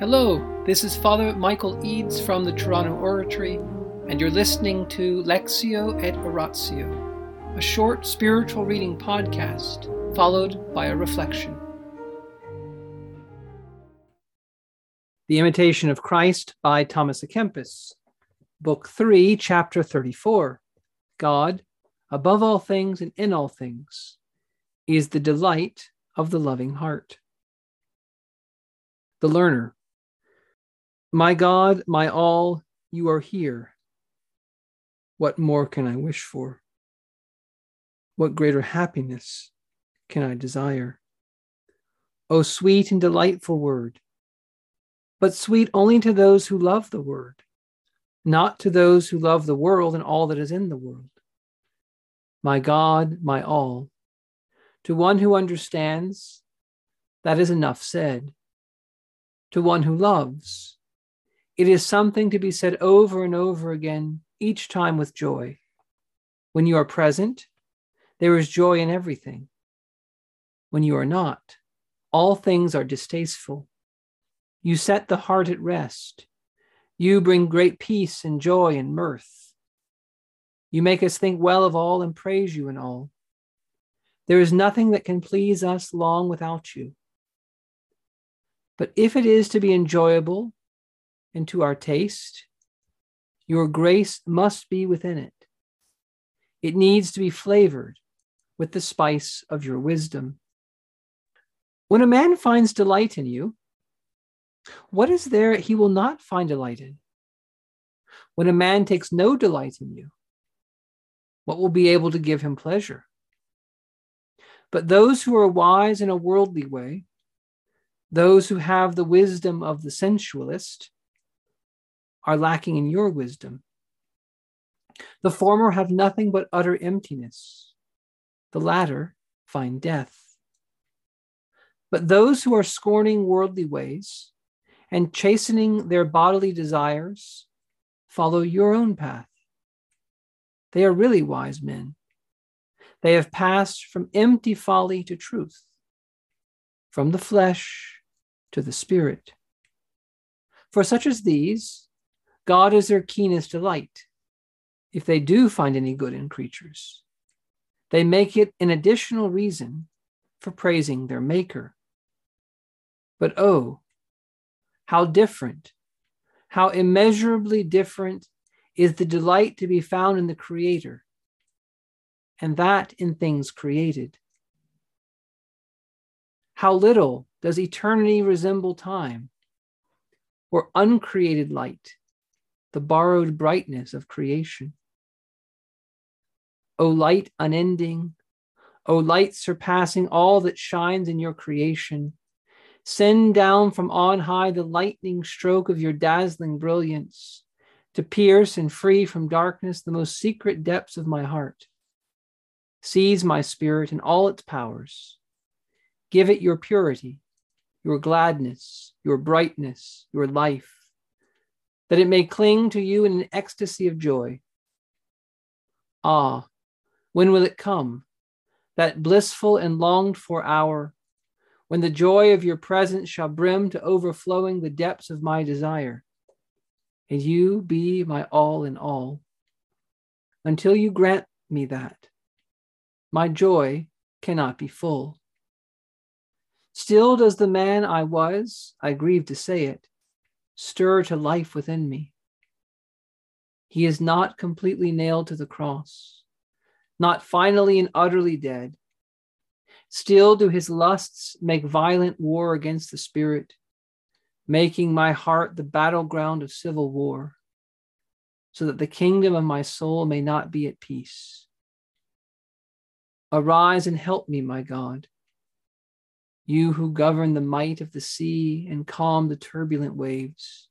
Hello, this is Father Michael Eads from the Toronto Oratory, and you're listening to Lectio et Oratio, a short spiritual reading podcast followed by a reflection. The Imitation of Christ by Thomas à Kempis, Book 3, Chapter 34. God, above all things and in all things, is the delight of the loving heart. The learner. My God, my all, you are here. What more can I wish for? What greater happiness can I desire? O sweet and delightful word, but sweet only to those who love the word, not to those who love the world and all that is in the world. My God, my all, to one who understands, that is enough said. To one who loves, it is something to be said over and over again, each time with joy. When you are present, there is joy in everything. When you are not, all things are distasteful. You set the heart at rest. You bring great peace and joy and mirth. You make us think well of all and praise you in all. There is nothing that can please us long without you. But if it is to be enjoyable and to our taste, your grace must be within it. It needs to be flavored with the spice of your wisdom. When a man finds delight in you, what is there he will not find delight in? When a man takes no delight in you, what will be able to give him pleasure? But those who are wise in a worldly way, those who have the wisdom of the sensualist, are lacking in your wisdom. The former have nothing but utter emptiness, the latter find death. But those who are scorning worldly ways and chastening their bodily desires follow your own path. They are really wise men. They have passed from empty folly to truth, from the flesh to the spirit. For such as these, God is their keenest delight, if they do find any good in creatures. They make it an additional reason for praising their Maker. But oh, how different, how immeasurably different is the delight to be found in the Creator and that in things created. How little does eternity resemble time, or uncreated light, the borrowed brightness of creation? O light unending, O light surpassing all that shines in your creation, send down from on high the lightning stroke of your dazzling brilliance to pierce and free from darkness the most secret depths of my heart Seize my spirit and all its powers. Give it your purity, your gladness, your brightness, your life, that it may cling to you in an ecstasy of joy. Ah, when will it come, that blissful and longed for hour, when the joy of your presence shall brim to overflowing the depths of my desire, and you be my all in all? Until you grant me that, my joy cannot be full. Still does the man I was, I grieve to say it, stir to life within me. He is not completely nailed to the cross, not finally and utterly dead. Still do his lusts make violent war against the spirit, making my heart the battleground of civil war, so that the kingdom of my soul may not be at peace. Arise and help me, my God. You who govern the might of the sea and calm the turbulent waves.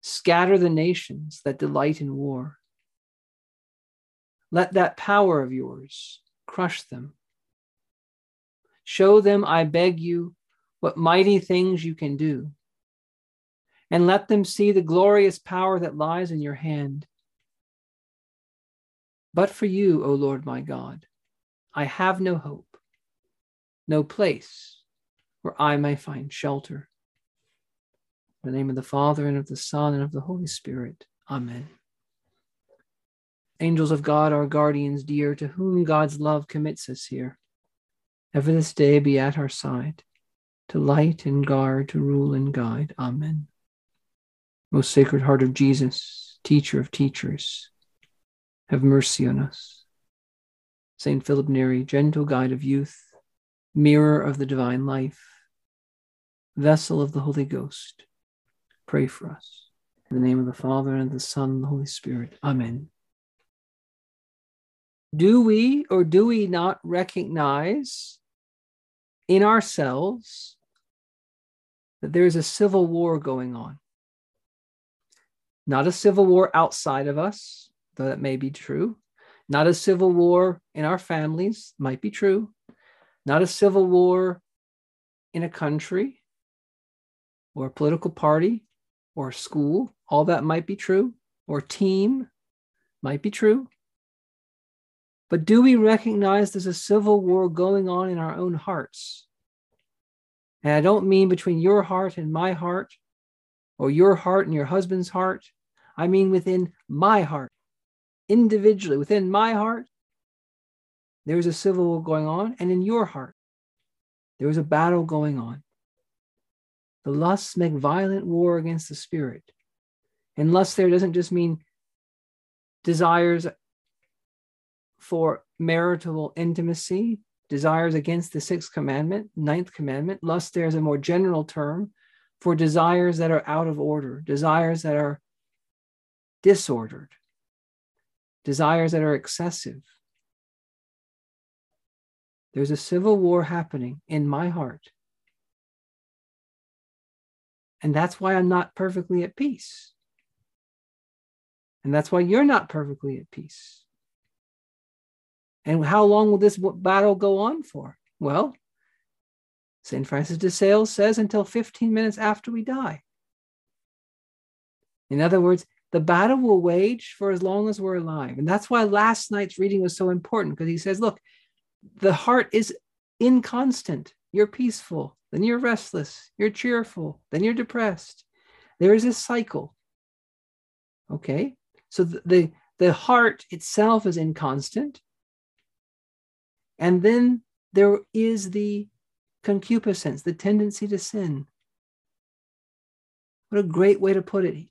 Scatter the nations that delight in war. Let that power of yours crush them. Show them, I beg you, what mighty things you can do. And let them see the glorious power that lies in your hand. But for you, O Lord my God, I have no hope, no place where I may find shelter. In the name of the Father, and of the Son, and of the Holy Spirit. Amen. Angels of God, our guardians dear, to whom God's love commits us here, ever this day be at our side, to light and guard, to rule and guide. Amen. Most Sacred Heart of Jesus, teacher of teachers, have mercy on us. Saint Philip Neri, gentle guide of youth, mirror of the divine life, vessel of the Holy Ghost, pray for us. In the name of the Father, and the Son, and the Holy Spirit. Amen. Do we or do we not recognize in ourselves that there is a civil war going on? Not a civil war outside of us, though that may be true. Not a civil war in our families, might be true. Not a civil war in a country or a political party or school, all that might be true, or team might be true. But do we recognize there's a civil war going on in our own hearts? And I don't mean between your heart and my heart, or your heart and your husband's heart. I mean within my heart, individually, within my heart, there's a civil war going on, and in your heart, there is a battle going on. The lusts make violent war against the spirit. And lust there doesn't just mean desires for marital intimacy, desires against the sixth commandment, ninth commandment. Lust there is a more general term for desires that are out of order, desires that are disordered, desires that are excessive. There's a civil war happening in my heart and that's why I'm not perfectly at peace. And that's why you're not perfectly at peace. And how long will this battle go on for? Well, St. Francis de Sales says until 15 minutes after we die. In other words, the battle will wage for as long as we're alive. And that's why last night's reading was so important because he says, look, the heart is inconstant. You're peaceful then you're restless, you're cheerful, then you're depressed. There is a cycle. Okay? So the, the, the heart itself is inconstant. And then there is the concupiscence, the tendency to sin. What a great way to put it.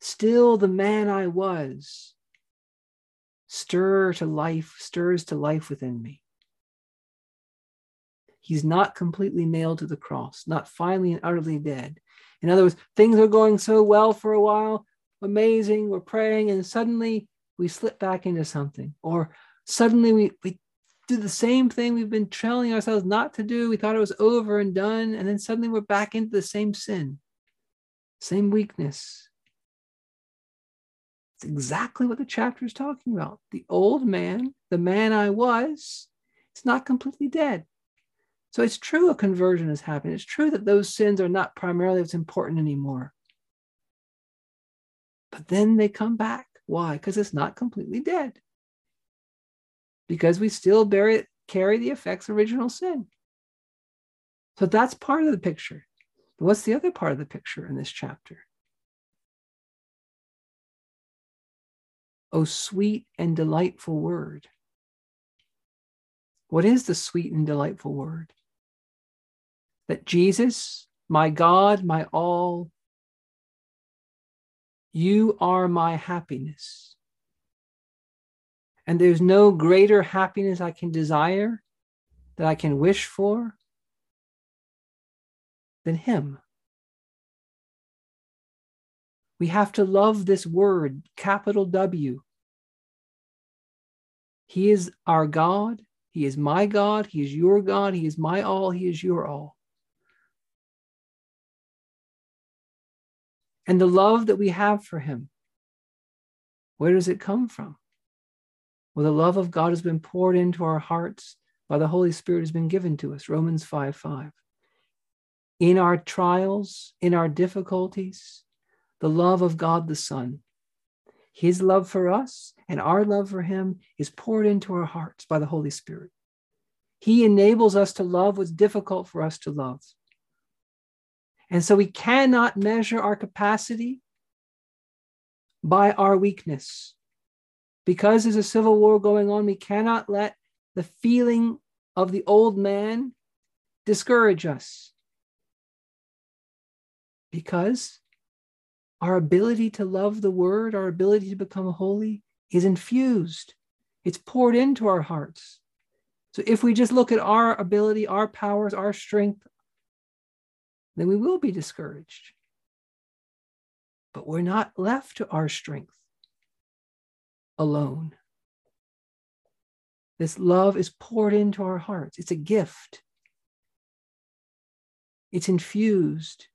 Still the man I was, stir to life, stirs to life within me. He's not completely nailed to the cross, not finally and utterly dead. In other words, things are going so well for a while, amazing, we're praying, and suddenly we slip back into something. Or suddenly we, we do the same thing we've been telling ourselves not to do. We thought it was over and done, and then suddenly we're back into the same sin, same weakness. It's exactly what the chapter is talking about. The old man, the man I was, it's not completely dead. So it's true a conversion has happened. It's true that those sins are not primarily what's important anymore. But then they come back. Why? Because it's not completely dead. Because we still bear it, carry the effects of original sin. So that's part of the picture. What's the other part of the picture in this chapter? Oh, sweet and delightful word. What is the sweet and delightful word? That Jesus, my God, my all, you are my happiness. And there's no greater happiness I can desire, that I can wish for, than Him. We have to love this word, capital W. He is our God. He is my God. He is your God. He is my all. He is your all. And the love that we have for him. Where does it come from? Well, the love of God has been poured into our hearts by the Holy Spirit has been given to us. Romans 5 5. In our trials, in our difficulties, the love of God the Son, his love for us and our love for him is poured into our hearts by the Holy Spirit. He enables us to love what's difficult for us to love. And so we cannot measure our capacity by our weakness. Because there's a civil war going on, we cannot let the feeling of the old man discourage us. Because our ability to love the word, our ability to become holy is infused, it's poured into our hearts. So if we just look at our ability, our powers, our strength, then we will be discouraged. But we're not left to our strength alone. This love is poured into our hearts. It's a gift. It's infused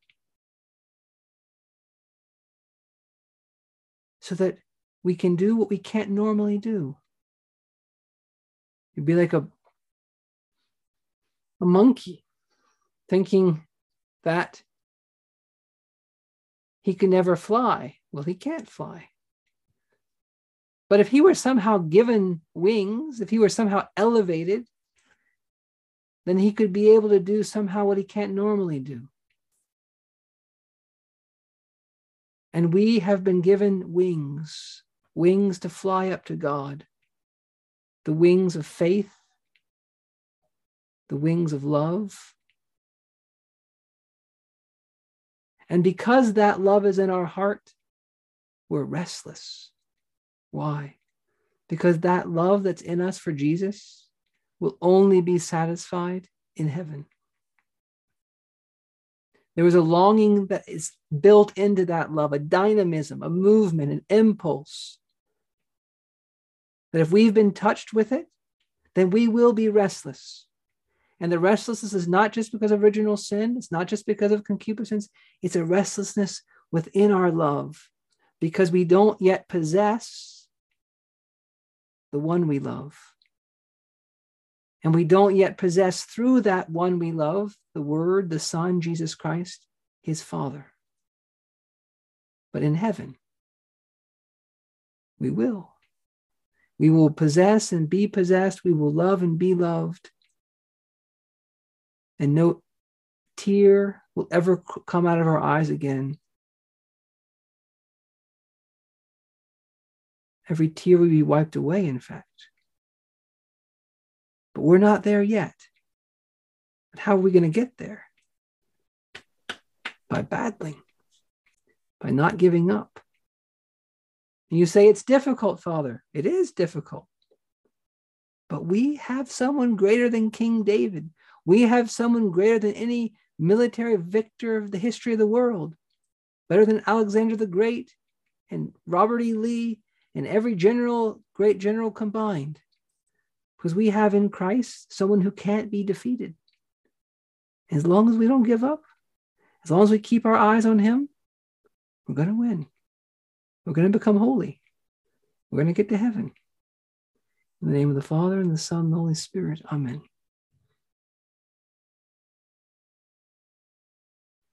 so that we can do what we can't normally do. It'd be like a, a monkey thinking that he can never fly. Well, he can't fly. But if he were somehow given wings, if he were somehow elevated, then he could be able to do somehow what he can't normally do. And we have been given wings, wings to fly up to God, the wings of faith, the wings of love, And because that love is in our heart, we're restless. Why? Because that love that's in us for Jesus will only be satisfied in heaven. There is a longing that is built into that love, a dynamism, a movement, an impulse. That if we've been touched with it, then we will be restless. And the restlessness is not just because of original sin, it's not just because of concupiscence, it's a restlessness within our love because we don't yet possess the one we love. And we don't yet possess through that one we love, the Word, the Son, Jesus Christ, his Father. But in heaven, we will. We will possess and be possessed. We will love and be loved and no tear will ever come out of our eyes again. Every tear will be wiped away, in fact. But we're not there yet. But how are we going to get there? By battling, by not giving up. And you say it's difficult, Father. It is difficult. But we have someone greater than King David we have someone greater than any military victor of the history of the world, better than Alexander the Great and Robert E. Lee and every general, great general combined. Because we have in Christ someone who can't be defeated. As long as we don't give up, as long as we keep our eyes on him, we're going to win. We're going to become holy. We're going to get to heaven. In the name of the Father, and the Son, and the Holy Spirit. Amen.